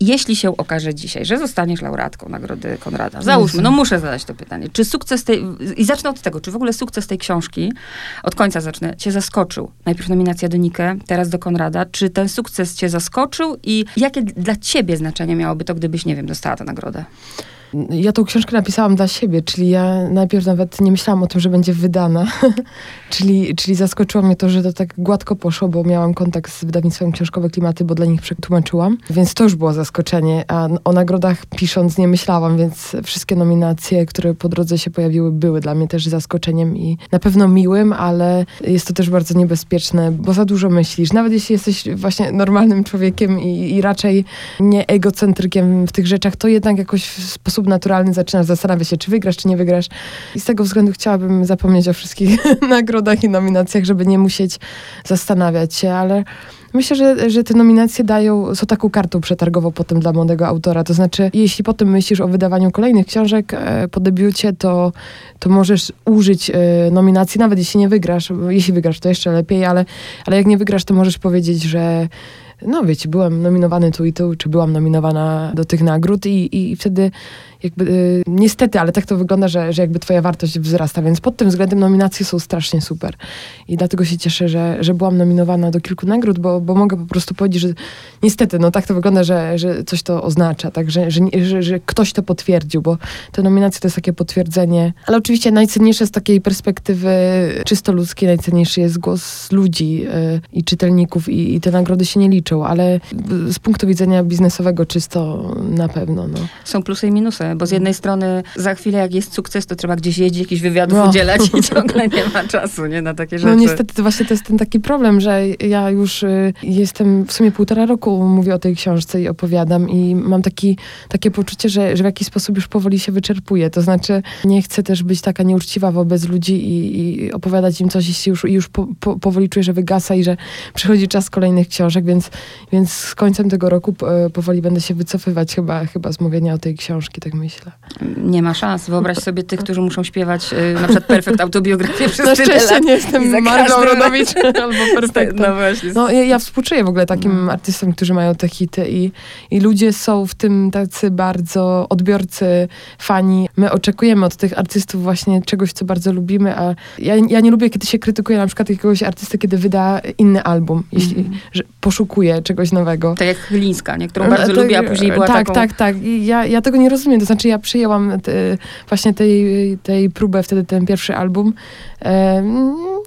Jeśli się okaże dzisiaj, że zostaniesz laureatką Nagrody Konrada, załóżmy, no muszę zadać to pytanie, czy sukces tej, i zacznę od tego, czy w ogóle sukces tej książki, od końca zacznę, cię zaskoczył? Najpierw nominacja do Nikę, teraz do Konrada. Czy ten sukces cię zaskoczył i jakie dla ciebie znaczenie miałoby to, gdybyś, nie wiem, dostała tę nagrodę? Ja tą książkę napisałam dla siebie, czyli ja najpierw nawet nie myślałam o tym, że będzie wydana. czyli, czyli zaskoczyło mnie to, że to tak gładko poszło, bo miałam kontakt z wydawnictwem Książkowe Klimaty, bo dla nich przetłumaczyłam. Więc to już było zaskoczenie. A o nagrodach pisząc nie myślałam, więc wszystkie nominacje, które po drodze się pojawiły, były dla mnie też zaskoczeniem i na pewno miłym, ale jest to też bardzo niebezpieczne, bo za dużo myślisz. Nawet jeśli jesteś właśnie normalnym człowiekiem i, i raczej nie egocentrykiem w tych rzeczach, to jednak jakoś w sposób sposób naturalny zaczynasz zastanawiać się, czy wygrasz, czy nie wygrasz. I z tego względu chciałabym zapomnieć o wszystkich nagrodach i nominacjach, żeby nie musieć zastanawiać się, ale Myślę, że, że te nominacje dają, są taką kartą przetargową potem dla młodego autora. To znaczy, jeśli potem myślisz o wydawaniu kolejnych książek e, po debiucie, to, to możesz użyć e, nominacji, nawet jeśli nie wygrasz. Jeśli wygrasz, to jeszcze lepiej, ale, ale jak nie wygrasz, to możesz powiedzieć, że no wiecie, byłem nominowany tu i tu, czy byłam nominowana do tych nagród i, i wtedy jakby y, niestety, ale tak to wygląda, że, że jakby twoja wartość wzrasta, więc pod tym względem nominacje są strasznie super. I dlatego się cieszę, że, że byłam nominowana do kilku nagród, bo, bo mogę po prostu powiedzieć, że niestety, no tak to wygląda, że, że coś to oznacza, tak, że, że, że, że ktoś to potwierdził, bo te nominacje to jest takie potwierdzenie, ale oczywiście najcenniejsze z takiej perspektywy czysto ludzkiej, najcenniejszy jest głos ludzi y, i czytelników i, i te nagrody się nie liczą, ale z punktu widzenia biznesowego czysto na pewno, no. Są plusy i minusy bo z jednej strony za chwilę jak jest sukces, to trzeba gdzieś jeździć, jakichś wywiadów no. udzielać i ciągle nie ma czasu, nie, na takie no rzeczy. No niestety to właśnie to jest ten taki problem, że ja już y, jestem w sumie półtora roku mówię o tej książce i opowiadam i mam taki, takie poczucie, że, że w jakiś sposób już powoli się wyczerpuję. To znaczy nie chcę też być taka nieuczciwa wobec ludzi i, i opowiadać im coś, jeśli już, już po, po, powoli czuję, że wygasa i że przychodzi czas kolejnych książek, więc, więc z końcem tego roku powoli będę się wycofywać chyba, chyba z mówienia o tej książki, tak myślę. Nie ma szans. Wyobraź sobie tych, którzy muszą śpiewać y, na przykład perfekt autobiografię przez Na lat. nie jestem Margą Rodowicz albo perfekt. No właśnie. No, ja, ja współczuję w ogóle takim no. artystom, którzy mają te hity i, i ludzie są w tym tacy bardzo odbiorcy, fani. My oczekujemy od tych artystów właśnie czegoś, co bardzo lubimy, a ja, ja nie lubię, kiedy się krytykuje na przykład jakiegoś artysty, kiedy wyda inny album, jeśli mm. że poszukuje czegoś nowego. Tak jak Chylińska, nie? którą bardzo lubię, a później była tak, taką... Tak, tak, tak. Ja, ja tego nie rozumiem. To znaczy ja przyjęłam te, właśnie tej, tej próbę, wtedy ten pierwszy album.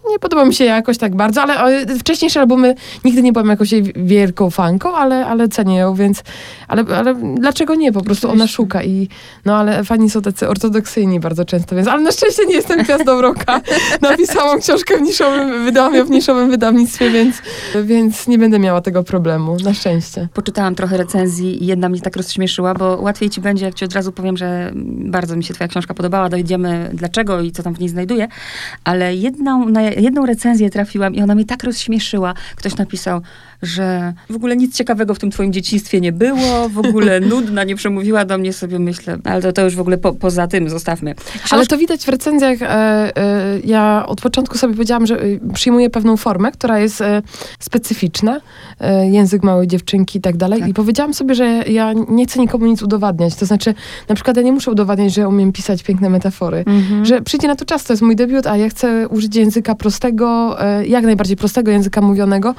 Nie podoba mi się jakoś tak bardzo, ale wcześniejsze albumy nigdy nie byłam jakąś wielką fanką, ale, ale cenię ją, więc ale, ale dlaczego nie? Po prostu ona szuka i no ale fani są tacy ortodoksyjni bardzo często, więc ale na szczęście nie jestem gwiazdą roka. Napisałam książkę w niszowym, wydałam ją w niszowym wydawnictwie, więc, więc nie będę miała tego problemu, na szczęście. Poczytałam trochę recenzji i jedna mnie tak rozśmieszyła, bo łatwiej ci będzie, jak ci od razu powiem, że bardzo mi się twoja książka podobała, dojdziemy dlaczego i co tam w niej znajduje, ale jedną, na jedną recenzję trafiłam i ona mnie tak rozśmieszyła. Ktoś napisał, że w ogóle nic ciekawego w tym twoim dzieciństwie nie było, w ogóle nudna, nie przemówiła do mnie, sobie myślę, ale to, to już w ogóle po, poza tym zostawmy. Książ... Ale to widać w recenzjach. E, e, ja od początku sobie powiedziałam, że e, przyjmuję pewną formę, która jest e, specyficzna, e, język małej dziewczynki i tak dalej tak. i powiedziałam sobie, że ja nie chcę nikomu nic udowadniać, to znaczy na przykład ja nie muszę udowadniać, że umiem pisać piękne metafory, mhm. że przyjdzie na to czas, to jest mój debiut, a ja chcę użyć języka prostego, e, jak najbardziej prostego języka mówionego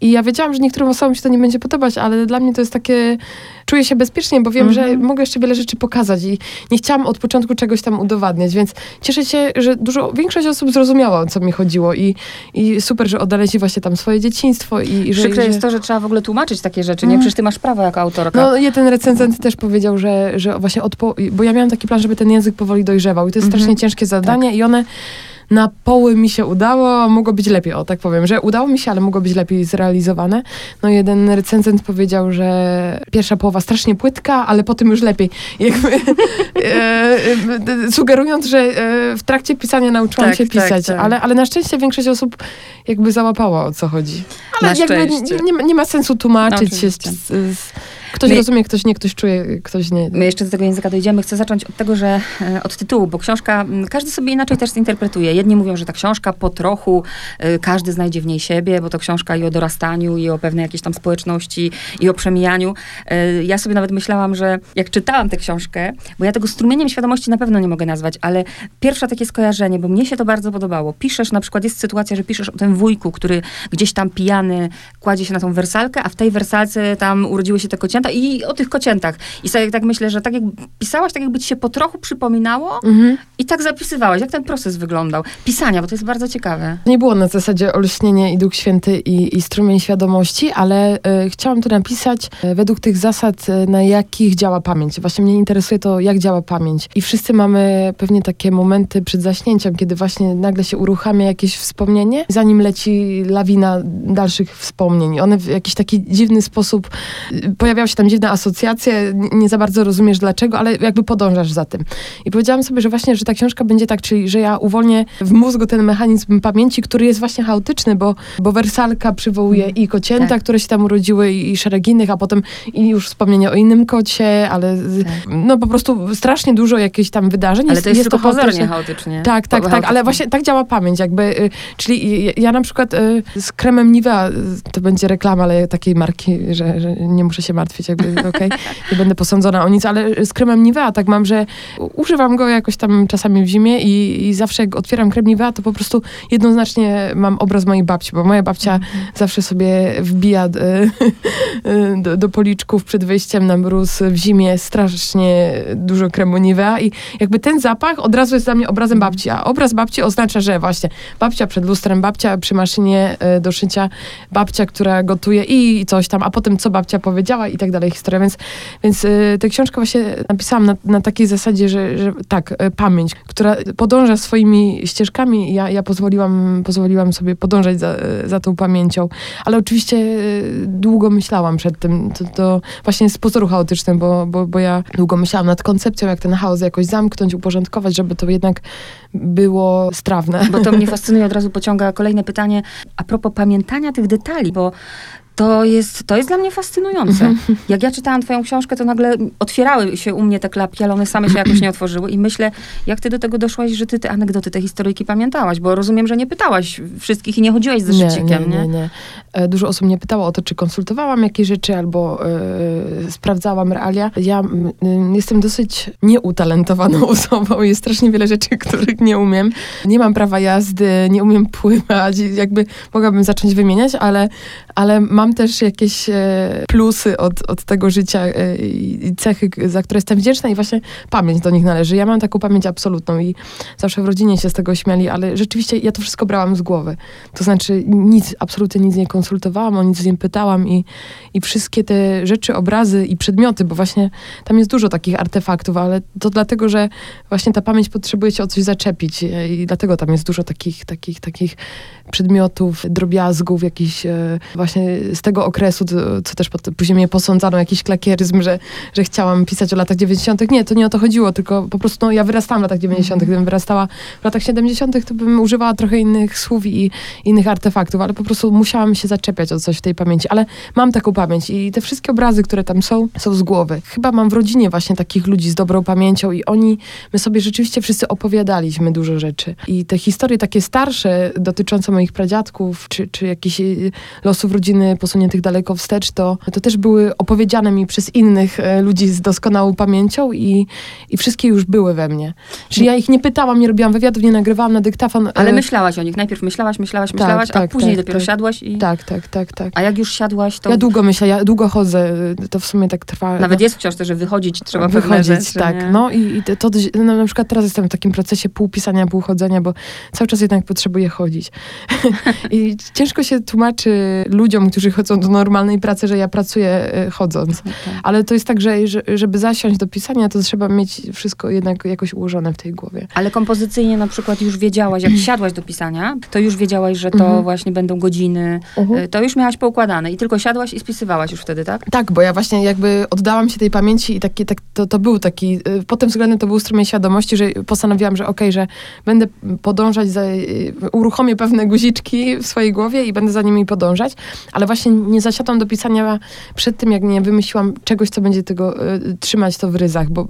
i ja wiedziałam, że niektórym osobom się to nie będzie podobać, ale dla mnie to jest takie, czuję się bezpiecznie, bo wiem, że mhm. mogę jeszcze wiele rzeczy pokazać i nie chciałam od początku czegoś tam udowadniać, więc cieszę się, że dużo, większość osób zrozumiała, o co mi chodziło i, i super, że odnaleźli właśnie tam swoje dzieciństwo i, i że... Przykre jest to, że trzeba w ogóle tłumaczyć takie rzeczy, nie? Mhm. Przecież ty masz prawo jako autorka. No, jeden recenzent też powiedział, że, że właśnie odpo... bo ja miałam taki plan, żeby ten język powoli dojrzewał i to jest mhm. strasznie ciężkie zadanie tak. i one na poły mi się udało, mogło być lepiej, o tak powiem, że udało mi się, ale mogło być lepiej zrealizowane. No jeden recenzent powiedział, że pierwsza połowa strasznie płytka, ale potem już lepiej. Jakby, e, e, sugerując, że e, w trakcie pisania nauczyłam tak, się tak, pisać, tak, tak. Ale, ale na szczęście większość osób jakby załapała o co chodzi. Ale na jakby nie, nie, ma sensu tłumaczyć no, się z, z Ktoś my, rozumie, ktoś nie, ktoś czuje, ktoś nie. My jeszcze do tego języka dojdziemy. Chcę zacząć od tego, że e, od tytułu, bo książka, każdy sobie inaczej też zinterpretuje. Jedni mówią, że ta książka po trochu, e, każdy znajdzie w niej siebie, bo to książka i o dorastaniu, i o pewnej jakiejś tam społeczności, i o przemijaniu. E, ja sobie nawet myślałam, że jak czytałam tę książkę, bo ja tego strumieniem świadomości na pewno nie mogę nazwać, ale pierwsze takie skojarzenie, bo mnie się to bardzo podobało. Piszesz, na przykład jest sytuacja, że piszesz o tym wujku, który gdzieś tam pijany kładzie się na tą wersalkę, a w tej wersalce tam urodziły się te kocięta i o tych kociętach. I sobie tak myślę, że tak jak pisałaś, tak jakby ci się po trochu przypominało mhm. i tak zapisywałaś. Jak ten proces wyglądał? Pisania, bo to jest bardzo ciekawe. Nie było na zasadzie olśnienie i Duch Święty i, i strumień świadomości, ale y, chciałam to napisać y, według tych zasad, y, na jakich działa pamięć. Właśnie mnie interesuje to, jak działa pamięć. I wszyscy mamy pewnie takie momenty przed zaśnięciem, kiedy właśnie nagle się uruchamia jakieś wspomnienie, zanim leci lawina dalszych wspomnień. One w jakiś taki dziwny sposób, pojawiały się tam dziwne asocjacje, nie za bardzo rozumiesz dlaczego, ale jakby podążasz za tym. I powiedziałam sobie, że właśnie, że ta książka będzie tak, czyli że ja uwolnię w mózgu ten mechanizm pamięci, który jest właśnie chaotyczny, bo, bo wersalka przywołuje mm, i kocięta, tak. które się tam urodziły i, szereg innych, a potem i już wspomnienie o innym kocie, ale tak. no po prostu strasznie dużo jakichś tam wydarzeń. Ale jest, to jest, jest tylko to pozornie chaotycznie. Tak, tak, tak, ale właśnie tak działa pamięć jakby, y, czyli ja na przykład y, z kremem Nivea, y, to będzie reklama, ale takiej marki, że, że nie muszę się martwić, jakby okej, okay, nie będę posądzona o nic, ale z kremem Nivea tak mam, że używam go jakoś tam czasami w zimie i, i zawsze jak otwieram krem Nivea, to po prostu jednoznacznie mam obraz mojej babci, bo moja babcia mm -hmm. zawsze sobie wbija do, do policzków przed wyjściem na mróz w zimie strasznie dużo kremu Nivea i jakby ten zapach od razu jest dla mnie obrazem babci, a obraz babci oznacza, że właśnie babcia przed lustrem, babcia przy maszynie e, do szycia, babcia, która gotuje i coś tam, a potem co babcia powiedziała i tak dalej historia, więc, więc e, tę książkę właśnie napisałam na, na takiej zasadzie, że, że tak, e, pamięć, która podąża swoimi ścieżkami ja, ja pozwoliłam, pozwoliłam sobie podążać za, za tą pamięcią, ale oczywiście długo myślałam przed tym, to, to właśnie jest z pozoru chaotycznym, bo, bo, bo ja długo myślałam nad koncepcją, jak ten chaos jakoś zamknąć, uporządkować, żeby to jednak było strawne. Bo to mnie fascynuje, od razu pociąga kolejne pytanie a propos pamiętania tych detali, bo to jest, to jest dla mnie fascynujące. Mhm. Jak ja czytałam twoją książkę, to nagle otwierały się u mnie te klapki, ale one same się jakoś nie otworzyły i myślę, jak ty do tego doszłaś, że ty te anegdoty, te historyjki pamiętałaś, bo rozumiem, że nie pytałaś wszystkich i nie chodziłaś ze szycikiem, nie? Nie, nie, nie. E, dużo osób mnie pytało o to, czy konsultowałam jakieś rzeczy albo yy, sprawdzałam realia. Ja yy, jestem dosyć nieutalentowaną osobą. Jest strasznie wiele rzeczy, których nie umiem. Nie mam prawa jazdy, nie umiem pływać. Jakby mogłabym zacząć wymieniać, ale, ale mam mam też jakieś e, plusy od, od tego życia e, i cechy, za które jestem wdzięczna i właśnie pamięć do nich należy. Ja mam taką pamięć absolutną i zawsze w rodzinie się z tego śmiali, ale rzeczywiście ja to wszystko brałam z głowy. To znaczy nic, absolutnie nic nie konsultowałam, o nic nie pytałam i, i wszystkie te rzeczy, obrazy i przedmioty, bo właśnie tam jest dużo takich artefaktów, ale to dlatego, że właśnie ta pamięć potrzebuje się o coś zaczepić e, i dlatego tam jest dużo takich, takich, takich przedmiotów, drobiazgów, jakichś właśnie z tego okresu, co też później mnie posądzano, jakiś klakieryzm, że, że chciałam pisać o latach 90. Nie, to nie o to chodziło, tylko po prostu no, ja wyrastałam w latach 90. Mm. Gdybym wyrastała w latach 70., to bym używała trochę innych słów i innych artefaktów, ale po prostu musiałam się zaczepiać o coś w tej pamięci. Ale mam taką pamięć i te wszystkie obrazy, które tam są, są z głowy. Chyba mam w rodzinie właśnie takich ludzi z dobrą pamięcią i oni, my sobie rzeczywiście wszyscy opowiadaliśmy dużo rzeczy. I te historie takie starsze, dotyczące moich pradziadków, czy, czy jakichś y, losów rodziny posuniętych daleko wstecz, to, to też były opowiedziane mi przez innych e, ludzi z doskonałą pamięcią i, i wszystkie już były we mnie. Czyli ja ich nie pytałam, nie robiłam wywiadów, nie nagrywałam na dyktafon. Ale e, myślałaś o nich. Najpierw myślałaś, myślałaś, tak, myślałaś, tak, a później tak, dopiero tak, siadłaś i... Tak, tak, tak, tak. A jak już siadłaś, to... Ja długo myślę, ja długo chodzę, to w sumie tak trwa. Nawet no. jest w książce, że wychodzić trzeba Wychodzić, rzeczy, tak. Nie? No i to, to no, na przykład teraz jestem w takim procesie pół pisania, pół chodzenia, bo cały czas jednak potrzebuję chodzić. I ciężko się tłumaczy ludziom, którzy chodzą do normalnej pracy, że ja pracuję y, chodząc. Okay. Ale to jest tak, że żeby zasiąść do pisania, to trzeba mieć wszystko jednak jakoś ułożone w tej głowie. Ale kompozycyjnie na przykład już wiedziałaś, jak siadłaś do pisania, to już wiedziałaś, że to mhm. właśnie będą godziny, mhm. to już miałaś poukładane i tylko siadłaś i spisywałaś już wtedy, tak? Tak, bo ja właśnie jakby oddałam się tej pamięci i taki, tak, to, to był taki, y, pod tym względem to był strumień świadomości, że postanowiłam, że okej, okay, że będę podążać, za, y, uruchomię pewne guziczki w swojej głowie i będę za nimi podążać, ale właśnie właśnie nie zasiadłam do pisania przed tym, jak nie wymyśliłam czegoś, co będzie tego y, trzymać to w ryzach, bo,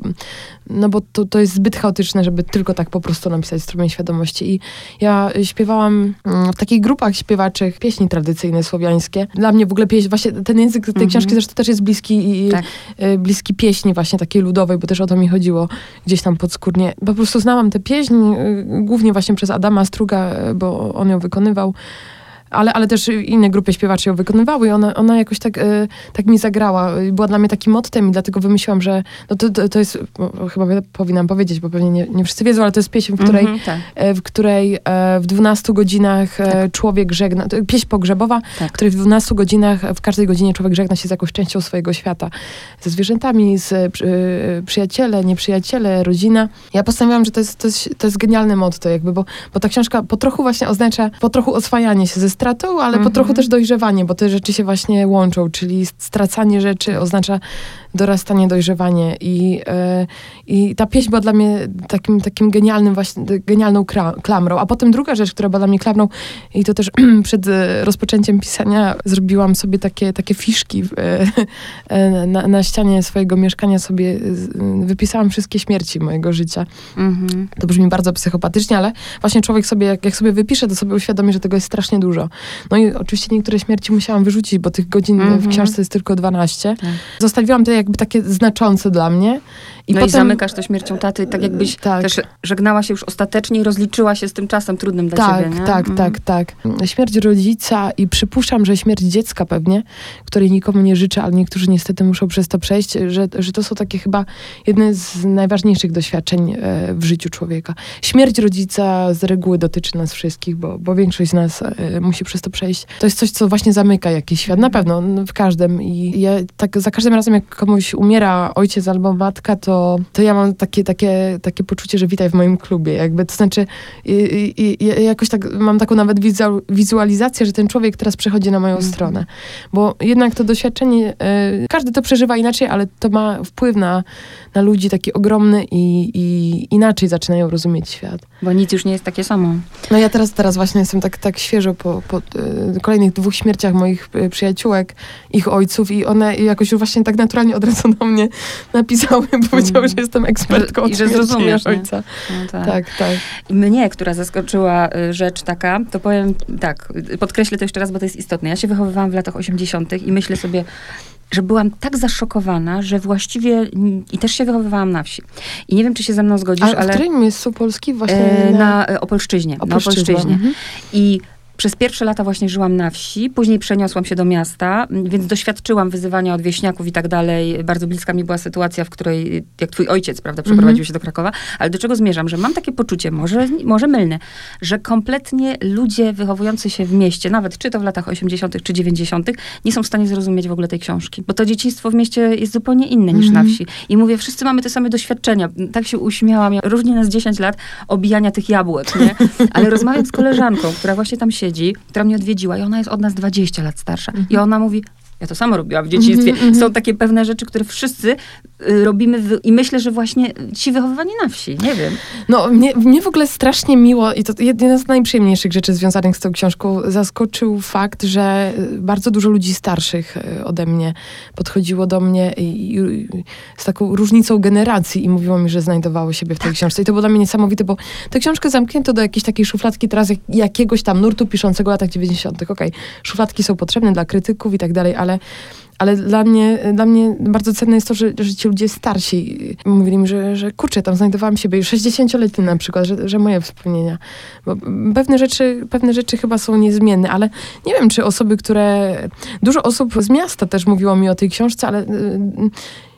no bo to, to jest zbyt chaotyczne, żeby tylko tak po prostu napisać strumień świadomości. I ja śpiewałam mm, w takich grupach śpiewaczych pieśni tradycyjne słowiańskie. Dla mnie w ogóle pieśń, właśnie ten język tej mhm. książki zresztą też jest bliski i tak. y, bliski pieśni właśnie takiej ludowej, bo też o to mi chodziło gdzieś tam podskórnie. Po prostu znałam tę pieśń, y, głównie właśnie przez Adama Struga, bo on ją wykonywał ale, ale też inne grupy śpiewaczy ją wykonywały i ona, ona jakoś tak, y, tak mi zagrała. Była dla mnie takim mottem i dlatego wymyśliłam, że no to, to, to jest, chyba powinnam powiedzieć, bo pewnie nie, nie wszyscy wiedzą, ale to jest pieśń, w której, mm -hmm, tak. E, w, której e, w 12 godzinach tak. człowiek żegna, pieśń pogrzebowa, tak. w której w 12 godzinach, w każdej godzinie człowiek żegna się z jakąś częścią swojego świata. Ze zwierzętami, z przy, przyjaciele, nieprzyjaciele, rodzina. Ja postanowiłam, że to jest, to jest, to jest genialne motto jakby, bo, bo ta książka po trochu właśnie oznacza, po trochu oswajanie się ze stratą, ale po trochu mhm. też dojrzewanie, bo te rzeczy się właśnie łączą, czyli stracanie rzeczy oznacza dorastanie, dojrzewanie i, e, i ta pieśń była dla mnie takim, takim genialnym właśnie, genialną klamrą. A potem druga rzecz, która była dla mnie klamrą i to też przed e, rozpoczęciem pisania zrobiłam sobie takie, takie fiszki e, na, na ścianie swojego mieszkania sobie wypisałam wszystkie śmierci mojego życia. Mhm. To brzmi bardzo psychopatycznie, ale właśnie człowiek sobie, jak, jak sobie wypisze, to sobie uświadomi, że tego jest strasznie dużo. No i oczywiście niektóre śmierci musiałam wyrzucić, bo tych godzin mhm. w książce jest tylko 12. Tak. Zostawiłam te jakby takie znaczące dla mnie. I no potem, i zamykasz to śmiercią taty, tak jakbyś tak. też żegnała się już ostatecznie i rozliczyła się z tym czasem trudnym dla tak, ciebie, nie? Tak, mm. tak, tak. Śmierć rodzica i przypuszczam, że śmierć dziecka pewnie, której nikomu nie życzę, ale niektórzy niestety muszą przez to przejść, że, że to są takie chyba jedne z najważniejszych doświadczeń e, w życiu człowieka. Śmierć rodzica z reguły dotyczy nas wszystkich, bo, bo większość z nas e, musi przez to przejść. To jest coś, co właśnie zamyka jakiś świat, na pewno, w każdym. I ja tak za każdym razem, jak komuś umiera ojciec albo matka, to to, ja mam takie, takie, takie poczucie, że witaj w moim klubie. Jakby, to znaczy, i, i, i jakoś tak mam taką nawet wizualizację, że ten człowiek teraz przechodzi na moją mm. stronę. Bo jednak to doświadczenie, y, każdy to przeżywa inaczej, ale to ma wpływ na, na ludzi taki ogromny i, i inaczej zaczynają rozumieć świat. Bo nic już nie jest takie samo. No ja teraz, teraz właśnie jestem tak, tak świeżo po, po y, kolejnych dwóch śmierciach moich y, przyjaciółek, ich ojców i one jakoś już właśnie tak naturalnie od razu do mnie napisały, powiedziały, mm. że jestem ekspertką I że zrozumiesz ojca. No tak. tak, tak. Mnie, która zaskoczyła y, rzecz taka, to powiem tak, podkreślę to jeszcze raz, bo to jest istotne. Ja się wychowywałam w latach 80. i myślę sobie, że byłam tak zaszokowana, że właściwie i też się wychowywałam na wsi. I nie wiem, czy się ze mną zgodzisz, A ale... w którym miejscu Polski właśnie? E, na, na Opolszczyźnie. Opolszczyźnie. Na Opolszczyźnie. Mhm. I przez pierwsze lata właśnie żyłam na wsi, później przeniosłam się do miasta, więc doświadczyłam wyzywania od wieśniaków i tak dalej. Bardzo bliska mi była sytuacja, w której, jak twój ojciec, prawda, przeprowadził mm -hmm. się do Krakowa. Ale do czego zmierzam? Że mam takie poczucie, może, może mylne, że kompletnie ludzie wychowujący się w mieście, nawet czy to w latach 80. czy 90., nie są w stanie zrozumieć w ogóle tej książki. Bo to dzieciństwo w mieście jest zupełnie inne niż na mhm. wsi. I mówię, wszyscy mamy te same doświadczenia. Tak się uśmiałam. Różnie nas 10 lat obijania tych jabłek, nie? Ale rozmawiam z koleżanką, która właśnie tam siedzi, która mnie odwiedziła i ona jest od nas 20 lat starsza. Mhm. I ona mówi, ja to samo robiłam w dzieciństwie. Mm -hmm. Są takie pewne rzeczy, które wszyscy y, robimy i myślę, że właśnie ci wychowywani na wsi, nie wiem. No, mnie, mnie w ogóle strasznie miło i to jedna z najprzyjemniejszych rzeczy związanych z tą książką zaskoczył fakt, że bardzo dużo ludzi starszych y, ode mnie podchodziło do mnie i, i, z taką różnicą generacji i mówiło mi, że znajdowało siebie w tej tak. książce. I to było dla mnie niesamowite, bo tę książkę zamknięto do jakiejś takiej szufladki teraz jak, jakiegoś tam nurtu piszącego latach 90. Okej, okay, szufladki są potrzebne dla krytyków i tak dalej, ale ale ale dla mnie, dla mnie bardzo cenne jest to, że, że ci ludzie starsi mówili mi, że, że kurczę, tam znajdowałam siebie, 60-letni na przykład, że, że moje wspomnienia. Bo pewne rzeczy, pewne rzeczy chyba są niezmienne, ale nie wiem, czy osoby, które... Dużo osób z miasta też mówiło mi o tej książce, ale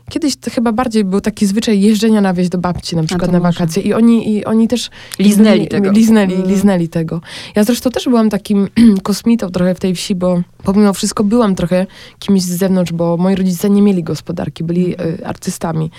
Kiedyś to chyba bardziej był taki zwyczaj jeżdżenia na wieś do babci, na przykład na wakacje. I oni, I oni też... Liznęli tego. Liznęli, mm. liznęli tego. Ja zresztą też byłam takim kosmitą trochę w tej wsi, bo pomimo wszystko byłam trochę kimś z zewnątrz, bo moi rodzice nie mieli gospodarki, byli y, artystami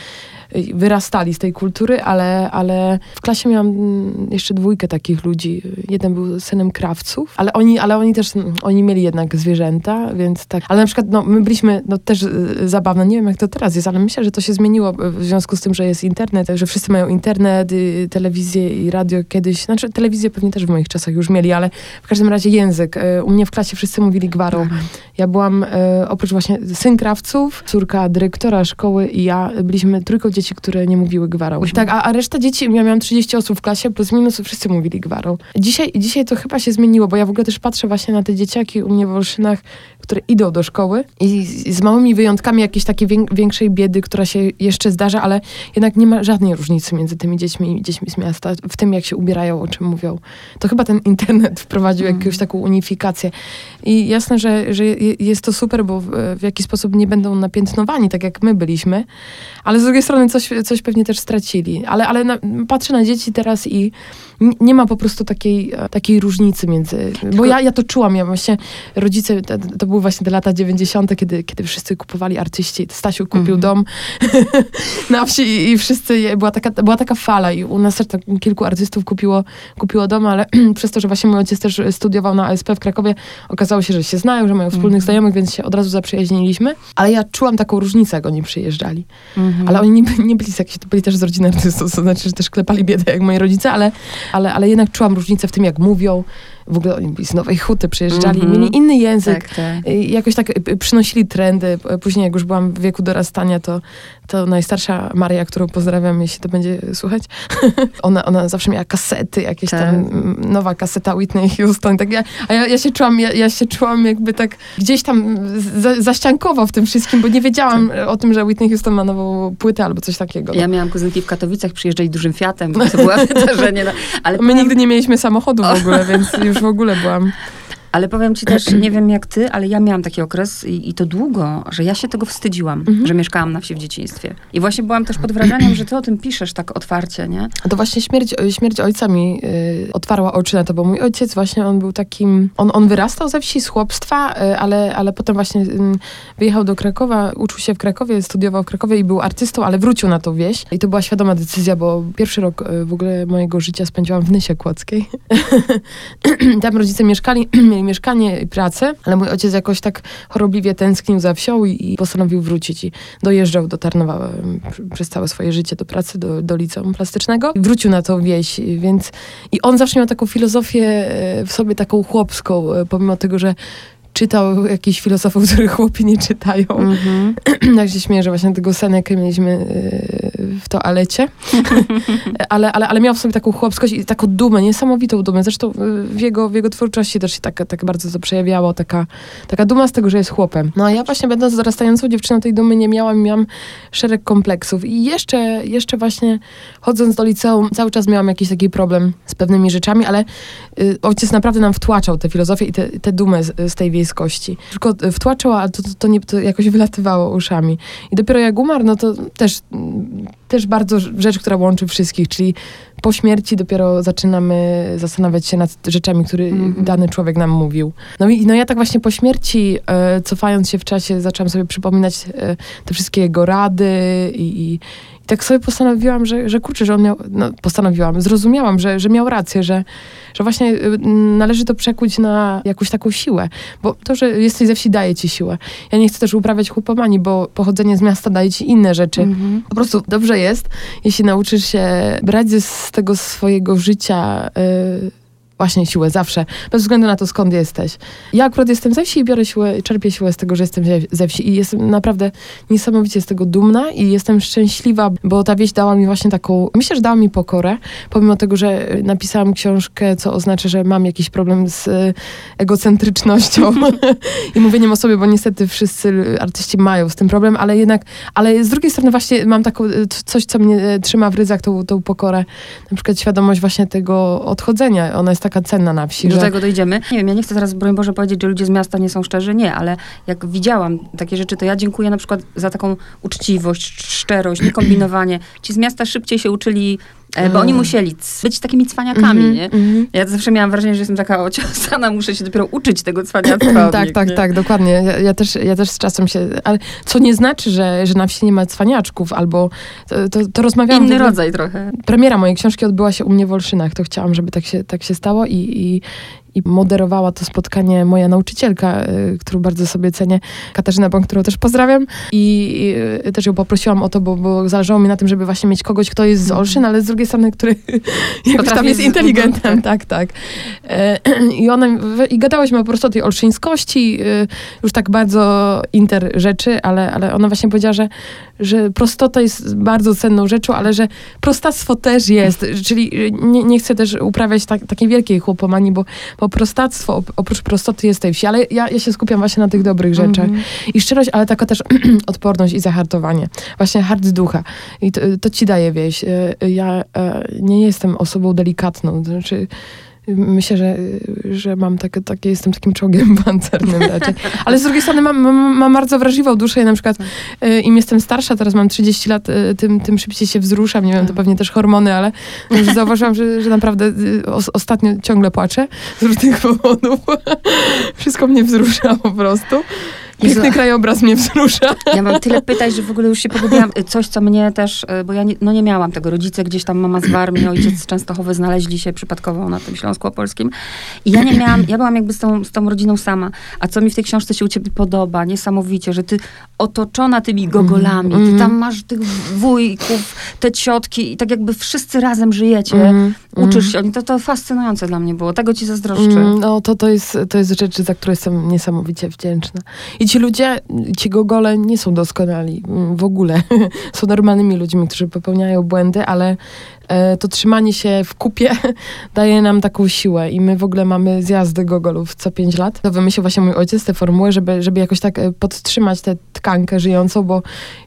wyrastali z tej kultury, ale, ale w klasie miałam mm, jeszcze dwójkę takich ludzi. Jeden był synem krawców, ale oni, ale oni też, oni mieli jednak zwierzęta, więc tak. Ale na przykład, no, my byliśmy, no też y, zabawne, nie wiem jak to teraz jest, ale myślę, że to się zmieniło w związku z tym, że jest internet, że wszyscy mają internet, y, telewizję i radio kiedyś, znaczy telewizję pewnie też w moich czasach już mieli, ale w każdym razie język. Y, u mnie w klasie wszyscy mówili gwar Ja byłam, e, oprócz właśnie syn krawców, córka dyrektora szkoły i ja byliśmy trójką dzieci, które nie mówiły gwarą. Tak, a, a reszta dzieci, ja miałam 30 osób w klasie, plus minus wszyscy mówili gwarą. Dzisiaj, dzisiaj to chyba się zmieniło, bo ja w ogóle też patrzę właśnie na te dzieciaki u mnie w Olszynach, które idą do szkoły i z, z małymi wyjątkami jakiejś takiej większej biedy, która się jeszcze zdarza, ale jednak nie ma żadnej różnicy między tymi dziećmi i dziećmi z miasta, w tym jak się ubierają, o czym mówią. To chyba ten internet wprowadził mm. jakąś taką unifikację. I jasne, że, że jest to super, bo w, jakiś sposób nie będą napiętnowani, tak jak my byliśmy, ale z drugiej strony coś, coś pewnie też stracili. Ale, ale na, patrzę na dzieci teraz i nie ma po prostu takiej, e, takiej różnicy między... Bo ja, ja to czułam, ja właśnie rodzice, to, to były właśnie te lata 90., kiedy, kiedy wszyscy kupowali artyści. Stasiu kupił mm. dom na wsi i, i, wszyscy, była taka, była taka fala i u nas też tak kilku artystów kupiło, kupiło dom, ale przez to, że właśnie mój ojciec też studiował na ASP w Krakowie, okazało się, że się znają, że mają wspólnych mm. znajomych, więc się od razu zaprzyjaźniliśmy. Ale ja czułam taką różnicę, jak oni przyjeżdżali. Mm -hmm. Ale oni nie, nie byli z jakiejś, byli też z rodziny artystów, to znaczy, że też klepali biedę jak moi rodzice, ale ale, ale jednak czułam różnicę w tym, jak mówią, w ogóle oni z Nowej Huty, przyjeżdżali, mm -hmm. mieli inny język, tak, tak. jakoś tak y, przynosili trendy. Później jak już byłam w wieku dorastania, to, to najstarsza Maria, którą pozdrawiam, jeśli to będzie słuchać, ona, ona zawsze miała kasety, jakieś tak. tam nowa kaseta Whitney Houston, tak ja, a ja, ja się czułam, ja, ja, się czułam jakby tak gdzieś tam za, zaściankowo w tym wszystkim, bo nie wiedziałam tak. o tym, że Whitney Houston ma nową płytę albo coś takiego. Ja miałam kuzynki w Katowicach, przyjeżdżali dużym Fiatem, bo to było wydarzenie. No, ale My nigdy nie mieliśmy samochodu w ogóle, więc już w ogóle byłam ale powiem ci też, nie wiem jak ty, ale ja miałam taki okres i, i to długo, że ja się tego wstydziłam, mhm. że mieszkałam na wsi w dzieciństwie. I właśnie byłam też pod wrażeniem, że ty o tym piszesz tak otwarcie, nie? A to właśnie śmierć, śmierć ojca mi y, otwarła oczy na to, bo mój ojciec właśnie, on był takim, on, on wyrastał ze wsi, z chłopstwa, y, ale, ale potem właśnie y, wyjechał do Krakowa, uczył się w Krakowie, studiował w Krakowie i był artystą, ale wrócił na tą wieś. I to była świadoma decyzja, bo pierwszy rok y, w ogóle mojego życia spędziłam w Nysie Kłodzkiej. Tam rodzice mieszkali, mieli mieszkanie i pracę, ale mój ojciec jakoś tak chorobliwie tęsknił za wsią i, i postanowił wrócić i dojeżdżał do Tarnowa przez całe swoje życie do pracy, do, do liceum plastycznego i wrócił na tą wieś, więc i on zawsze miał taką filozofię e, w sobie taką chłopską, e, pomimo tego, że czytał jakichś filozofów, których chłopi nie czytają. Mm-hmm. tak się śmieję, że właśnie tego Senekę mieliśmy yy, w toalecie. ale, ale, ale miał w sobie taką chłopskość i taką dumę, niesamowitą dumę. Zresztą y, w jego, w jego twórczości też się tak, tak bardzo to przejawiało, taka, taka duma z tego, że jest chłopem. No a ja właśnie będąc dorastającą dziewczyną tej dumy nie miałam, miałam szereg kompleksów i jeszcze, jeszcze właśnie chodząc do liceum cały czas miałam jakiś taki problem z pewnymi rzeczami, ale y, ojciec naprawdę nam wtłaczał tę filozofię i tę dumę z, z tej wiejskości. Tylko wtłaczała, ale to, to, to, nie, to jakoś wylatywało uszami. I dopiero jak umarł, no to też, też bardzo rzecz, która łączy wszystkich, czyli po śmierci dopiero zaczynamy zastanawiać się nad rzeczami, które mm dany człowiek nam mówił. No i no ja tak właśnie po śmierci, e, cofając się w czasie, zaczęłam sobie przypominać e, te wszystkie jego rady i, i tak sobie postanowiłam, że, że kurczę, że on miał, no postanowiłam, zrozumiałam, że, że miał rację, że, że właśnie y, należy to przekuć na jakąś taką siłę, bo to, że jesteś ze wsi daje ci siłę. Ja nie chcę też uprawiać chłopomanii, bo pochodzenie z miasta daje ci inne rzeczy. Mhm. Po prostu dobrze jest, jeśli nauczysz się brać z tego swojego życia y, właśnie siłę zawsze, bez względu na to, skąd jesteś. Ja akurat jestem ze wsi i biorę siłę, czerpię siłę z tego, że jestem ze wsi i jestem naprawdę niesamowicie z tego dumna i jestem szczęśliwa, bo ta wieś dała mi właśnie taką, myślę, że dała mi pokorę, pomimo tego, że napisałam książkę, co oznacza, że mam jakiś problem z e, egocentrycznością i mówieniem o sobie, bo niestety wszyscy artyści mają z tym problem, ale jednak, ale z drugiej strony właśnie mam taką, e, coś, co mnie e, trzyma w ryzach, tą, tą pokorę, na przykład świadomość właśnie tego odchodzenia, ona jest taka cenna na wsi. Do że... tego dojdziemy. Nie wiem, ja nie chcę teraz, broń Boże, powiedzieć, że ludzie z miasta nie są szczerzy, nie, ale jak widziałam takie rzeczy, to ja dziękuję na przykład za taką uczciwość, szczerość, niekombinowanie. Ci z miasta szybciej się uczyli E, bo oni musieli być takimi cwaniakami, mm -hmm, nie? Mm -hmm. Ja zawsze miałam wrażenie, że jestem taka ociosana, muszę się dopiero uczyć tego cwaniactwa. tak, tak, nie? tak, dokładnie. Ja, ja, też, ja też z czasem się... Ale co nie znaczy, że, że na wsi nie ma cwaniaczków, albo to, to, to rozmawiałam... Inny rodzaj trochę. Premiera mojej książki odbyła się u mnie w Olszynach. To chciałam, żeby tak się, tak się stało i, i, i moderowała to spotkanie moja nauczycielka, y, którą bardzo sobie cenię, Katarzyna Bąk, którą też pozdrawiam i y, też ją poprosiłam o to, bo, bo zależało mi na tym, żeby właśnie mieć kogoś, kto jest z Mhm. Olszyn, ale z drugiej strony, który jakoś tam jest inteligentem, mhm, tak, tak. E, I ona, i gadałyśmy po prostu o tej olszyńskości, y, już tak bardzo inter rzeczy, ale, ale ona właśnie powiedziała, że, że prostota jest bardzo cenną rzeczą, ale że prostactwo też jest, czyli y, nie, nie chcę też uprawiać tak, takiej wielkiej chłopomanii, bo, prostactwo op- oprócz prostoty jest tej wsi, ale ja, ja się skupiam właśnie na tych dobrych rzeczach. Mhm. I szczerość, ale taka też odporność i zahartowanie. Właśnie hart ducha. I to, to ci daje wieś. E, Ja e, nie jestem osobą delikatną. To znaczy, myślę, że, że mam takie, takie, jestem takim czołgiem pancernym raczej. Ale z drugiej strony mam, mam, mam bardzo wrażliwą duszę i na przykład e, im jestem starsza, teraz mam 30 lat, e, tym, tym szybciej się wzruszam. Nie wiem, to pewnie też hormony, ale już zauważyłam, że, że naprawdę os, ostatnio ciągle płaczę z różnych powodów. Wszystko mnie wzrusza po prostu. Piękny Jezu. krajobraz mnie wzrusza. Ja mam tyle pytań, że w ogóle już się pogubiłam. Coś, co mnie też, y, bo ja nie, no nie miałam tego. Rodzice gdzieś tam, mama z Warmii, ojciec z Częstochowy znaleźli się przypadkowo na tym Śląsku Opolskim. I ja nie miałam, ja byłam jakby z tą, z tą rodziną sama. A co mi w tej książce się u ciebie podoba, niesamowicie, że ty otoczona tymi gogolami, Mm, ty mm. tam masz tych wujków, te ciotki i tak jakby wszyscy razem żyjecie. Mm, Uczysz się, to, to fascynujące dla mnie było. Tego ci zazdroszczę. Mm, No to, to, jest, to jest rzecz, za którą jestem niesamowicie wdzięczna. I ci ludzie, ci gogole nie są doskonali mm, w ogóle. są normalnymi ludźmi, którzy popełniają błędy, ale to trzymanie się w kupie daje nam taką siłę i my w ogóle mamy zjazdy gogolów co pięć lat. To wymyślił właśnie mój ojciec tę formułę, żeby, żeby jakoś tak e, podtrzymać tę tkankę żyjącą, bo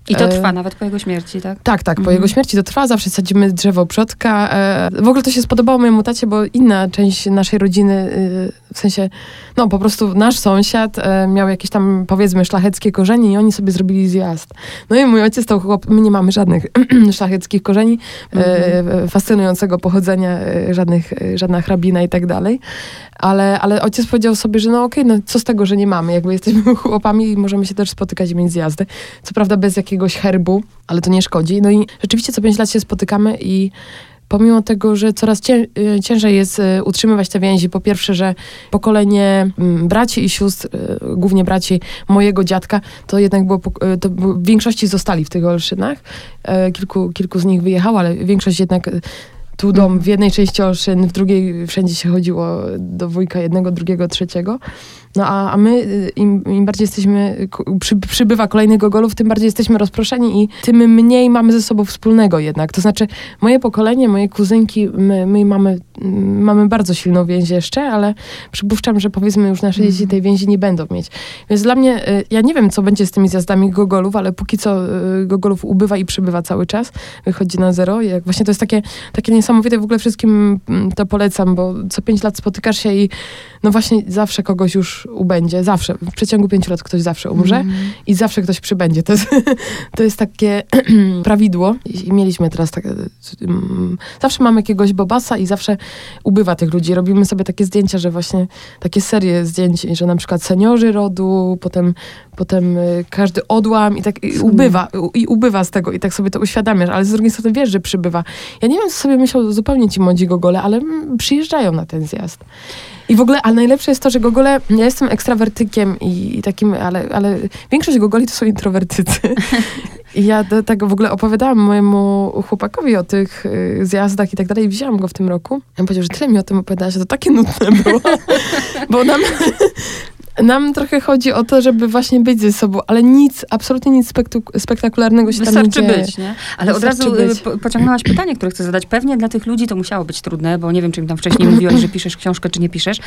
I to e, trwa nawet po jego śmierci, tak? tak, tak, po Mhm. jego śmierci to trwa, zawsze sadzimy drzewo przodka. E, w ogóle to się spodobało mojemu tacie, bo inna część naszej rodziny, y, w sensie, no po prostu nasz sąsiad e, miał jakieś tam, powiedzmy, szlacheckie korzenie i oni sobie zrobili zjazd. No i mój ojciec to chłop, my nie mamy żadnych szlacheckich korzeni, e, fascynującego pochodzenia, e, żadnych, e, żadna hrabina i tak dalej. Ale, ale ojciec powiedział sobie, że no okej, no co z tego, że nie mamy, jakby jesteśmy chłopami i możemy się też spotykać i mieć zjazdy. Co prawda bez jakiegoś herbu, ale to nie szkodzi. No i rzeczywiście co pięć lat się spotykamy i pomimo tego, że coraz y, ciężej jest y, utrzymywać te więzi, po pierwsze, że pokolenie mm, braci i sióstr, y, głównie braci mojego dziadka, to jednak było, to w większości zostali w tych Olszynach. E, Kilku, kilku z nich wyjechało, ale większość jednak tu dom w jednej części Olszyn, w drugiej wszędzie się chodziło do wujka jednego, drugiego, trzeciego. No a, a my, y, im, im bardziej jesteśmy, przy, przybywa kolejnych gogolów, tym bardziej jesteśmy rozproszeni i tym mniej mamy ze sobą wspólnego jednak. To znaczy, moje pokolenie, moje kuzynki, my, my mamy, mm, mamy bardzo silną więź jeszcze, ale przypuszczam, że powiedzmy już nasze dzieci tej więzi nie będą mieć. Więc dla mnie, y, ja nie wiem, co będzie z tymi zjazdami gogolów, ale póki co y, gogolów ubywa i przybywa cały czas. Wychodzi na zero. I Jak właśnie to jest takie, takie niesamowite, w ogóle wszystkim mm, to polecam, bo co pięć lat spotykasz się i no właśnie zawsze kogoś już ubędzie, zawsze. W przeciągu pięciu lat ktoś zawsze umrze Mhm. i zawsze ktoś przybędzie. To jest, to jest takie prawidło. I mieliśmy teraz tak, mm, zawsze mamy jakiegoś bobasa i zawsze ubywa tych ludzi. Robimy sobie takie zdjęcia, że właśnie takie serie zdjęć, że na przykład seniorzy rodu, potem, potem y, każdy odłam i tak i ubywa, i ubywa z tego i tak sobie to uświadamiasz, ale z drugiej strony wiesz, że przybywa. Ja nie wiem, co sobie myślą zupełnie ci młodzi gogole, ale mm, przyjeżdżają na ten zjazd. I w ogóle, ale najlepsze jest to, że gogole, ja jestem ekstrawertykiem i, i takim, ale, ale większość gogoli to są introwertycy. I ja do tego w ogóle opowiadałam mojemu chłopakowi o tych y, zjazdach i tak dalej. Wzięłam go w tym roku. On powiedział, że tyle mi o tym opowiadałaś, że to takie nudne było. Bo nam, nam trochę chodzi o to, żeby właśnie być ze sobą, ale nic, absolutnie nic spektu- spektakularnego się tam nie Wystarczy dzieje. być, nie? Ale od Wystarczy razu y, być. po, pociągnęłaś pytanie, które chcę zadać. Pewnie dla tych ludzi to musiało być trudne, bo nie wiem, czy im tam wcześniej mówiłaś, że piszesz książkę, czy nie piszesz.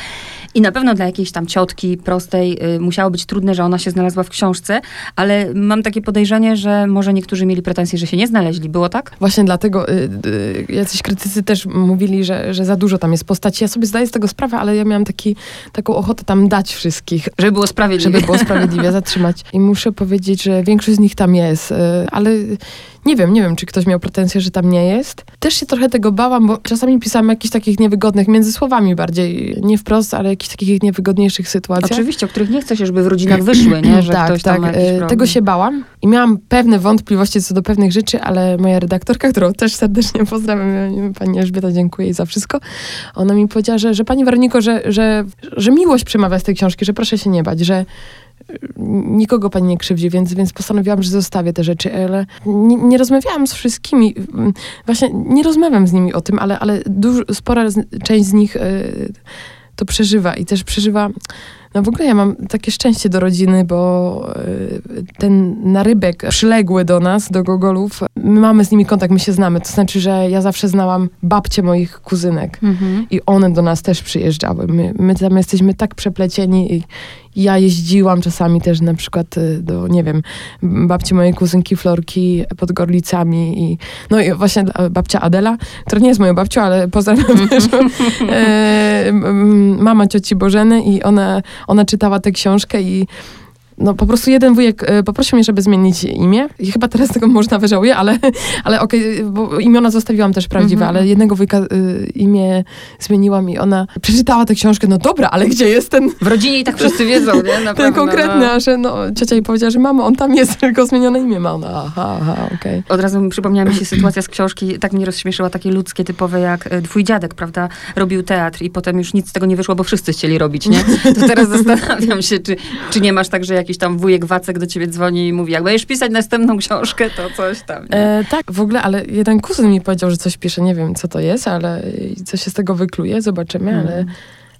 I na pewno dla jakiejś tam ciotki prostej y, musiało być trudne, że ona się znalazła w książce, ale mam takie podejrzenie, że może niektórzy mieli pretensje, że się nie znaleźli. Było tak? Właśnie dlatego y, y, jacyś krytycy też mówili, że, że za dużo tam jest postaci. Ja sobie zdaję z tego sprawę, ale ja miałam taki, taką ochotę tam dać wszystkich. Żeby było sprawiedliwie. żeby było sprawiedliwie zatrzymać. I muszę powiedzieć, że większość z nich tam jest, y, ale Nie wiem, nie wiem, czy ktoś miał pretensję, że tam nie jest. Też się trochę tego bałam, bo czasami pisałam jakichś takich niewygodnych, między słowami bardziej, nie wprost, ale jakichś takich niewygodniejszych sytuacjach. Oczywiście, o których nie chce się, żeby w rodzinach wyszły, nie? Że tak, ktoś tak. tam e. Tego się bałam i miałam pewne wątpliwości co do pewnych rzeczy, ale moja redaktorka, którą też serdecznie pozdrawiam, pani Elżbieta, dziękuję jej za wszystko, ona mi powiedziała, że, że pani Weroniko, że, że, że miłość przemawia z tej książki, że proszę się nie bać, że nikogo pani nie krzywdzi, więc, więc postanowiłam, że zostawię te rzeczy, ale nie, nie rozmawiałam z wszystkimi. Właśnie nie rozmawiam z nimi o tym, ale, ale dużo, spora część z nich y, to przeżywa i też przeżywa. No w ogóle ja mam takie szczęście do rodziny, bo y, ten narybek przyległy do nas, do Gogolów, my mamy z nimi kontakt, my się znamy. To znaczy, że ja zawsze znałam babcie moich kuzynek Mhm. i one do nas też przyjeżdżały. My, my tam jesteśmy tak przeplecieni i ja jeździłam czasami też na przykład y, do, nie wiem, babci mojej kuzynki Florki pod Gorlicami i no i właśnie babcia Adela, która nie jest moją babcią, ale pozdrawiam też e, mama cioci Bożeny i ona, ona czytała tę książkę i no po prostu jeden wujek e, poprosił mnie, żeby zmienić imię i chyba teraz tego można wyżałuję, ale, ale okej, bo imiona zostawiłam też prawdziwe, Mhm. ale jednego wujka y, imię zmieniłam i ona przeczytała tę książkę, no dobra, ale gdzie jest ten, W rodzinie i tak wszyscy wiedzą, nie? Na ten pewno, konkretny, no. a że no ciocia jej powiedziała, że mamo, on tam jest, tylko zmienione imię ma. Ona, aha, aha, okej. Od razu mi przypomniała mi się sytuacja z książki, tak mnie rozśmieszyła, takie ludzkie, typowe jak e, twój dziadek, prawda, robił teatr i potem już nic z tego nie wyszło, bo wszyscy chcieli robić, nie? To teraz zastanawiam się, czy, czy nie masz tak, że jakiś tam wujek Wacek do ciebie dzwoni i mówi, jak będziesz pisać następną książkę, to coś tam? E, tak, w ogóle, ale jeden kuzyn mi powiedział, że coś pisze, nie wiem co to jest, ale co się z tego wykluje, zobaczymy, Mhm. ale,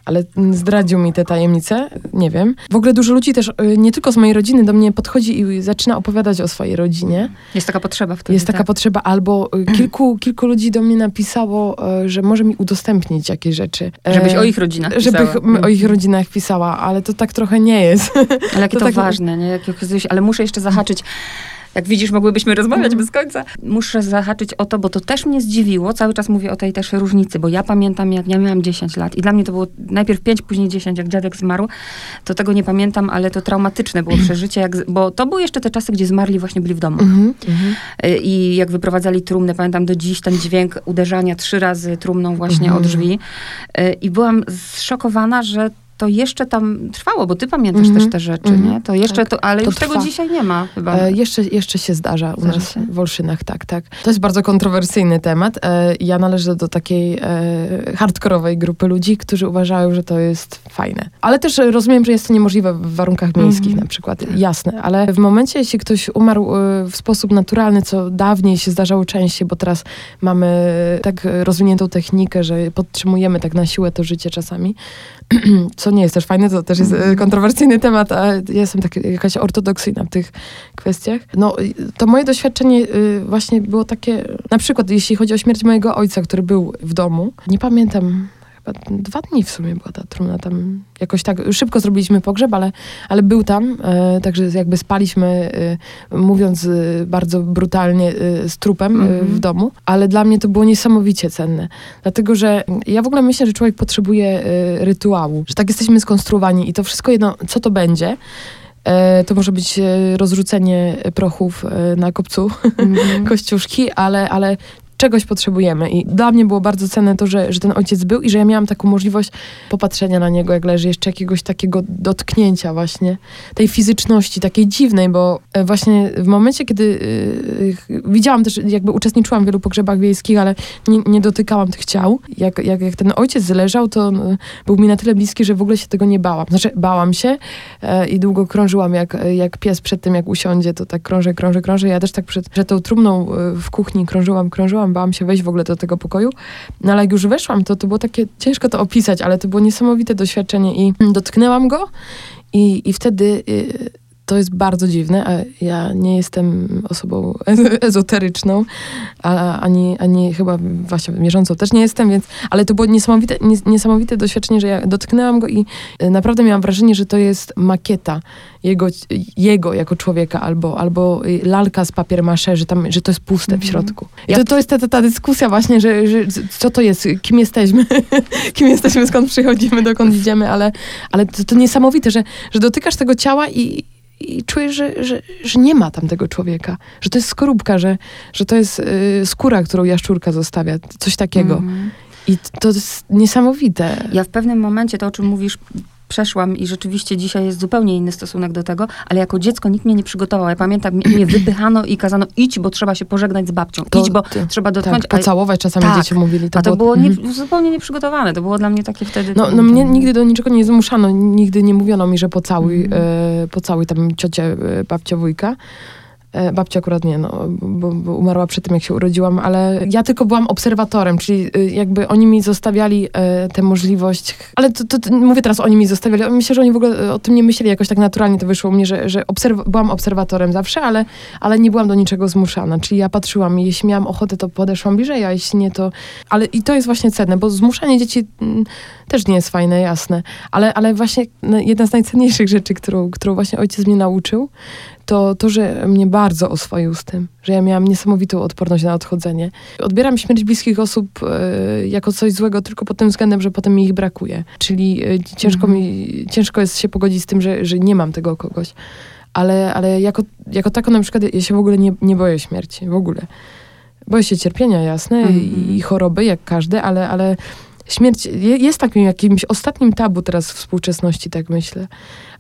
ale zdradził mi te tajemnice, nie wiem. W ogóle dużo ludzi też, e, nie tylko z mojej rodziny, do mnie podchodzi i zaczyna opowiadać o swojej rodzinie. Jest taka potrzeba wtedy, Jest taka tak. potrzeba, albo e, kilku, kilku ludzi do mnie napisało, e, że może mi udostępnić jakieś rzeczy. E, Żebyś o ich rodzinach pisała. ch- o ich rodzinach pisała, ale to tak trochę nie jest. Ale jakie to to, tak- ważne, nie? Jak ale muszę jeszcze zahaczyć. Jak widzisz, mogłybyśmy rozmawiać Mhm. bez końca. Muszę zahaczyć o to, bo to też mnie zdziwiło. Cały czas mówię o tej też różnicy, bo ja pamiętam, jak ja miałam 10 lat i dla mnie to było najpierw 5, później 10, jak dziadek zmarł. To tego nie pamiętam, ale to traumatyczne było przeżycie, jak, bo to były jeszcze te czasy, gdzie zmarli właśnie byli w domu. Mhm. Y, I jak wyprowadzali trumnę, pamiętam do dziś ten dźwięk uderzania trzy razy trumną właśnie Mhm. o drzwi. Y, I byłam zszokowana, że to jeszcze tam trwało, bo ty pamiętasz Mhm. też te rzeczy, Mhm. nie? To jeszcze Tak. to, ale To już tego trwa. dzisiaj nie ma chyba. E, jeszcze, jeszcze się zdarza u Zdarza nas się? w Olszynach, tak, tak. To jest bardzo kontrowersyjny temat. E, ja należę do takiej e, hardkorowej grupy ludzi, którzy uważają, że to jest fajne. Ale też rozumiem, że jest to niemożliwe w warunkach miejskich Mhm. na przykład. Jasne, ale w momencie, jeśli ktoś umarł e, w sposób naturalny, co dawniej się zdarzało częściej, bo teraz mamy tak rozwiniętą technikę, że podtrzymujemy tak na siłę to życie czasami, co nie jest też fajne, to też jest e, Mhm. kontrowersyjny temat, a ja jestem tak, jakaś ortodoksyjna w tych kwestiach. No, to moje doświadczenie y, właśnie było takie, na przykład jeśli chodzi o śmierć mojego ojca, który był w domu, nie pamiętam, chyba dwa dni w sumie była ta trumna tam, jakoś tak, szybko zrobiliśmy pogrzeb, ale, ale był tam, e, także jakby spaliśmy, e, mówiąc e, bardzo brutalnie, e, z trupem e, Mhm. w domu, ale dla mnie to było niesamowicie cenne, dlatego, że ja w ogóle myślę, że człowiek potrzebuje e, rytuału, że tak jesteśmy skonstruowani i to wszystko jedno, co to będzie, to może być rozrzucenie prochów na kopcu, Mhm. kościuszki, ale, ale czegoś potrzebujemy. I dla mnie było bardzo cenne to, że, że ten ojciec był i że ja miałam taką możliwość popatrzenia na niego, jak leży, jeszcze jakiegoś takiego dotknięcia właśnie, tej fizyczności, takiej dziwnej, bo e, właśnie w momencie, kiedy y, widziałam też, jakby uczestniczyłam w wielu pogrzebach wiejskich, ale nie, nie dotykałam tych ciał. Jak, jak, jak ten ojciec leżał, to no, był mi na tyle bliski, że w ogóle się tego nie bałam. Znaczy, bałam się e, i długo krążyłam, jak, jak pies przed tym, jak usiądzie, to tak krążę, krążę, krążę. Ja też tak przed, przed tą trumną e, w kuchni krążyłam, krążyłam, bałam się wejść w ogóle do tego pokoju. No ale jak już weszłam, to to było takie, ciężko to opisać, ale to było niesamowite doświadczenie i dotknęłam go i, i wtedy... y, to jest bardzo dziwne, a ja nie jestem osobą e- ezoteryczną, a, ani, ani chyba właśnie mierzącą też nie jestem, więc, ale to było niesamowite, nies- niesamowite doświadczenie, że ja dotknęłam go i e, naprawdę miałam wrażenie, że to jest makieta jego, jego jako człowieka, albo, albo y, lalka z papier masze, że, tam, że to jest puste w Mhm. środku. I to, to jest ta, ta, ta dyskusja właśnie, że, że co to jest, kim jesteśmy, kim jesteśmy, skąd przychodzimy, dokąd idziemy, ale, ale to, to niesamowite, że, że dotykasz tego ciała i i czuję, że, że, że nie ma tam tego człowieka, że to jest skorupka, że, że to jest y, skóra, którą jaszczurka zostawia, coś takiego. Mm. I to jest niesamowite. Ja w pewnym momencie to, o czym mówisz, przeszłam i rzeczywiście dzisiaj jest zupełnie inny stosunek do tego, ale jako dziecko nikt mnie nie przygotował. Ja pamiętam, mnie wypychano i kazano idź, bo trzeba się pożegnać z babcią. To, idź, bo ty, trzeba dotknąć. Tak, pocałować czasami tak, dzieci mówili. To a to było, było nie, mhm. zupełnie nieprzygotowane. To było dla mnie takie wtedy... No, no mnie nigdy do niczego nie zmuszano. Nigdy nie mówiono mi, że pocałuj, mm. e, pocałuj tam ciocię, e, babcia, wujka. E, babcia akurat nie, no, bo, bo, umarła przy tym, jak się urodziłam, ale ja tylko byłam obserwatorem, czyli y, jakby oni mi zostawiali e, tę możliwość, ale to, to, to, mówię teraz, oni mi zostawiali, myślę, że oni w ogóle o tym nie myśleli, jakoś tak naturalnie to wyszło u mnie, że, że obserw- byłam obserwatorem zawsze, ale, ale nie byłam do niczego zmuszana, czyli ja patrzyłam jeśli miałam ochotę, to podeszłam bliżej, a jeśli nie, to... Ale i to jest właśnie cenne, bo zmuszanie dzieci mm, też nie jest fajne, jasne, ale, ale właśnie no, jedna z najcenniejszych rzeczy, którą, którą właśnie ojciec mnie nauczył, to to, że mnie bardzo oswoił z tym, że ja miałam niesamowitą odporność na odchodzenie. Odbieram śmierć bliskich osób e, jako coś złego tylko pod tym względem, że potem mi ich brakuje. Czyli e, ciężko, mhm. mi, ciężko jest się pogodzić z tym, że, że nie mam tego kogoś. Ale, ale jako, jako tako na przykład ja się w ogóle nie, nie boję śmierci, w ogóle. Boję się cierpienia, jasne, i, i mhm. choroby, jak każdy, ale, ale śmierć jest takim jakimś ostatnim tabu teraz w współczesności, tak myślę.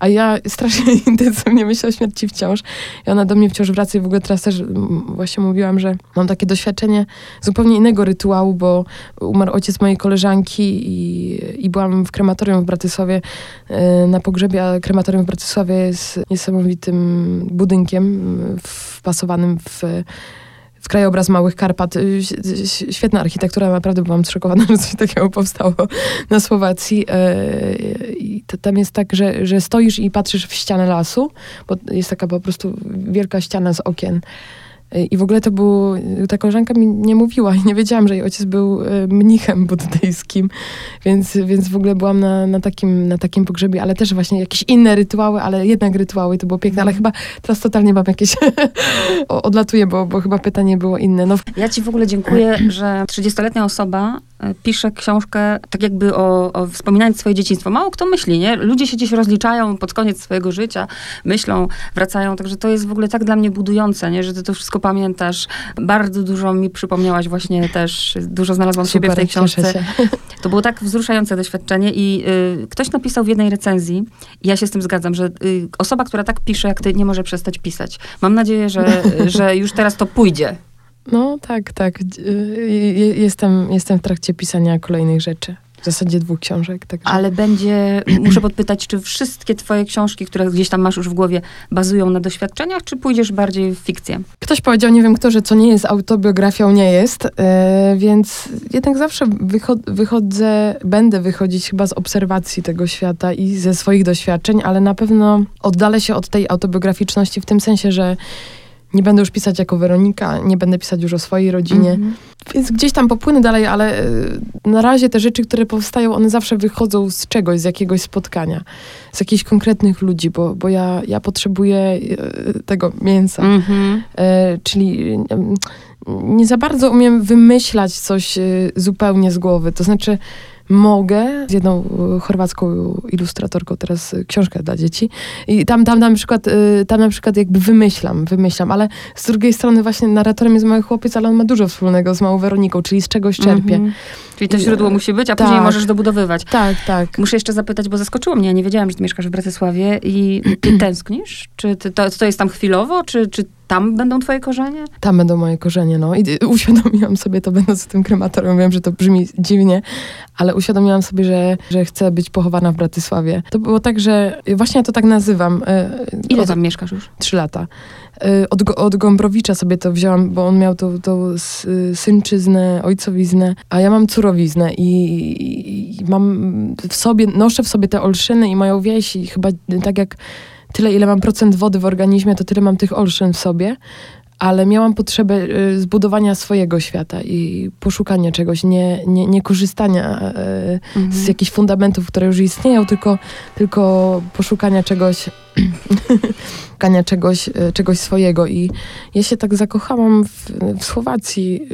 A ja strasznie intensywnie myślę o śmierci wciąż. I ona do mnie wciąż wraca i w ogóle teraz też właśnie mówiłam, że mam takie doświadczenie zupełnie innego rytuału, bo umarł ojciec mojej koleżanki i, i byłam w krematorium w Bratysławie e, na pogrzebie, a krematorium w Bratysławie jest niesamowitym budynkiem wpasowanym w w krajobraz Małych Karpat. Y, świetna architektura, naprawdę byłam zszokowana, że coś takiego powstało na Słowacji. E, I tam jest tak, że, że stoisz i patrzysz w ścianę lasu, bo jest taka po prostu wielka ściana z okien. I w ogóle to był, ta koleżanka mi nie mówiła i nie wiedziałam, że jej ojciec był e, mnichem buddyjskim, więc, więc w ogóle byłam na, na, takim, na takim pogrzebie, ale też właśnie jakieś inne rytuały, ale jednak rytuały to było piękne, ale chyba teraz totalnie mam jakieś, odlatuję, bo, bo chyba pytanie było inne. No. Ja ci w ogóle dziękuję, że 30-letnia osoba pisze książkę tak jakby o, o wspominając swoje dzieciństwo. Mało kto myśli, nie? Ludzie się gdzieś rozliczają pod koniec swojego życia, myślą, wracają, także to jest w ogóle tak dla mnie budujące, nie? Że ty to wszystko pamiętasz. Bardzo dużo mi przypomniałaś właśnie też, dużo znalazłam Super, siebie w tej książce. To było tak wzruszające doświadczenie i y, ktoś napisał w jednej recenzji, i ja się z tym zgadzam, że y, osoba, która tak pisze jak ty, nie może przestać pisać. Mam nadzieję, że, że już teraz to pójdzie. No tak, tak. Y, jestem, jestem w trakcie pisania kolejnych rzeczy. W zasadzie dwóch książek. Także. Ale będzie, muszę podpytać, czy wszystkie twoje książki, które gdzieś tam masz już w głowie, bazują na doświadczeniach, czy pójdziesz bardziej w fikcję? Ktoś powiedział, nie wiem kto, że co nie jest autobiografią, nie jest, yy, więc jednak zawsze wychod wychodzę, będę wychodzić chyba z obserwacji tego świata i ze swoich doświadczeń, ale na pewno oddalę się od tej autobiograficzności w tym sensie, że nie będę już pisać jako Weronika, nie będę pisać już o swojej rodzinie. Mm -hmm. Więc gdzieś tam popłynę dalej, ale e, na razie te rzeczy, które powstają, one zawsze wychodzą z czegoś, z jakiegoś spotkania, z jakichś konkretnych ludzi, bo, bo ja, ja potrzebuję e, tego mięsa. Mm -hmm. e, czyli nie za bardzo umiem wymyślać coś e, zupełnie z głowy. To znaczy, mogę z jedną e, chorwacką ilustratorką teraz e, książkę dla dzieci i tam, tam, na przykład, e, tam na przykład jakby wymyślam, wymyślam, ale z drugiej strony właśnie narratorem jest mały chłopiec, ale on ma dużo wspólnego z małą Weroniką, czyli z czegoś czerpie. Mm -hmm. Czyli to źródło musi być, a tak, później możesz dobudowywać. Tak, tak. Muszę jeszcze zapytać, bo zaskoczyło mnie, ja nie wiedziałam, że ty mieszkasz w Bratysławie i ty tęsknisz? Czy to, to jest tam chwilowo, czy, czy tam będą twoje korzenie? Tam będą moje korzenie, no. I uświadomiłam sobie to, będąc w tym krematorium. Wiem, że to brzmi dziwnie, ale uświadomiłam sobie, że, że chcę być pochowana w Bratysławie. To było tak, że właśnie ja to tak nazywam. E, Ile od, tam mieszkasz już? Trzy lata. E, od, od Gombrowicza sobie to wzięłam, bo on miał tą, tą synczyznę, ojcowiznę, a ja mam córowiznę i, i mam w sobie, noszę w sobie te olszyny i moją wieś i chyba tak jak tyle, ile mam procent wody w organizmie, to tyle mam tych olszyn w sobie, ale miałam potrzebę y, zbudowania swojego świata i poszukania czegoś, nie, nie, nie korzystania y, mhm. z jakichś fundamentów, które już istnieją, tylko, tylko poszukania czegoś, szukania czegoś, y, czegoś swojego. I ja się tak zakochałam w, w Słowacji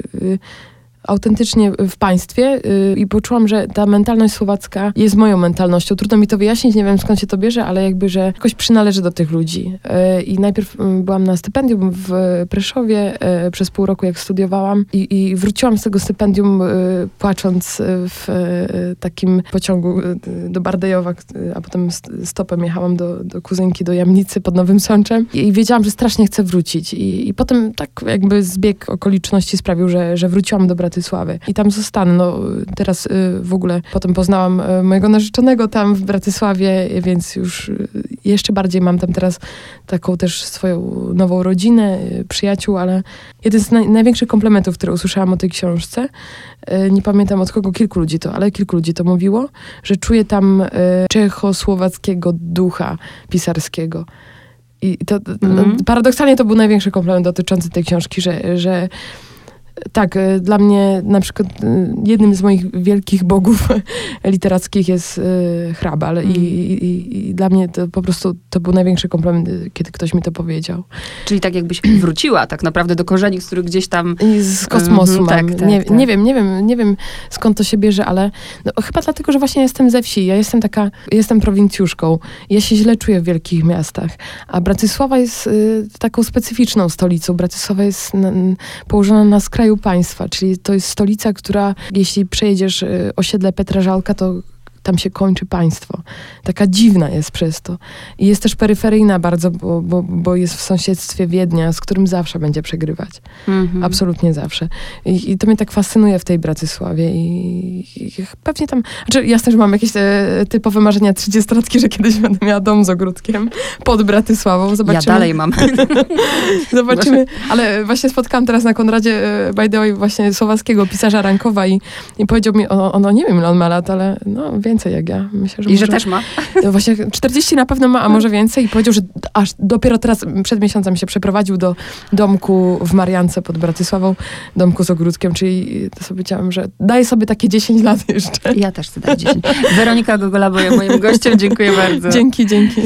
autentycznie w państwie y, i poczułam, że ta mentalność słowacka jest moją mentalnością. Trudno mi to wyjaśnić, nie wiem skąd się to bierze, ale jakby, że jakoś przynależy do tych ludzi. Y, I najpierw y, byłam na stypendium w Preszowie y, przez pół roku, jak studiowałam i, i wróciłam z tego stypendium y, płacząc y, w takim pociągu do Bardejowa, a potem st- stopem jechałam do, do kuzynki, do Jamnicy pod Nowym Sączem i, i wiedziałam, że strasznie chcę wrócić. I, I potem tak jakby zbieg okoliczności sprawił, że, że wróciłam do Bratysławy. I tam zostanę. No, teraz y, w ogóle potem poznałam y, mojego narzeczonego tam w Bratysławie, więc już y, jeszcze bardziej mam tam teraz taką też swoją nową rodzinę, przyjaciół, ale jeden z naj, największych komplementów, które usłyszałam o tej książce, nie pamiętam od kogo, kilku ludzi to, ale kilku ludzi to mówiło, że czuję tam czechosłowackiego ducha pisarskiego. I to, Mhm. paradoksalnie to był największy komplement dotyczący tej książki, że, że tak, y, dla mnie na przykład y, jednym z moich wielkich bogów literackich jest y, Hrabal Mm. I, i, i dla mnie to po prostu to był największy komplement, kiedy ktoś mi to powiedział. Czyli tak jakbyś wróciła tak naprawdę do korzeni, z których gdzieś tam... Z kosmosu Mhm, mam. tak, tak, nie, tak. nie wiem, nie wiem, nie wiem skąd to się bierze, ale no, chyba dlatego, że właśnie jestem ze wsi. Ja jestem taka, jestem prowincjuszką. Ja się źle czuję w wielkich miastach. A Bratysława jest y, taką specyficzną stolicą. Bratysława jest na, położona na skraju państwa, czyli to jest stolica, która, jeśli przejedziesz y, osiedle Petra Żalka, to tam się kończy państwo. Taka dziwna jest przez to. I jest też peryferyjna bardzo, bo, bo, bo jest w sąsiedztwie Wiednia, z którym zawsze będzie przegrywać. Mhm. Absolutnie zawsze. I, I to mnie tak fascynuje w tej Bratysławie i, i pewnie tam, znaczy jasne, że mam jakieś e, typowe marzenia trzydziestolatki, że kiedyś będę miała dom z ogródkiem pod Bratysławą. Ja Zobaczymy. dalej mam. Zobaczymy. Ale właśnie spotkałam teraz na Konradzie, e, by the way, właśnie słowackiego pisarza Rankowa i, i powiedział mi, ono, ono nie wiem ile on ma lat, ale no więcej jak ja. Myślę, że I może, że też ma. no właśnie 40 na pewno ma, a może więcej. I powiedział, że aż dopiero teraz, przed miesiącem się przeprowadził do domku w Mariance pod Bratysławą, domku z ogródkiem, czyli to sobie chciałam, że daję sobie takie 10 lat jeszcze. Ja też chcę dać 10. Weronika Gogola była moim gościem. Dziękuję bardzo. Dzięki, dzięki.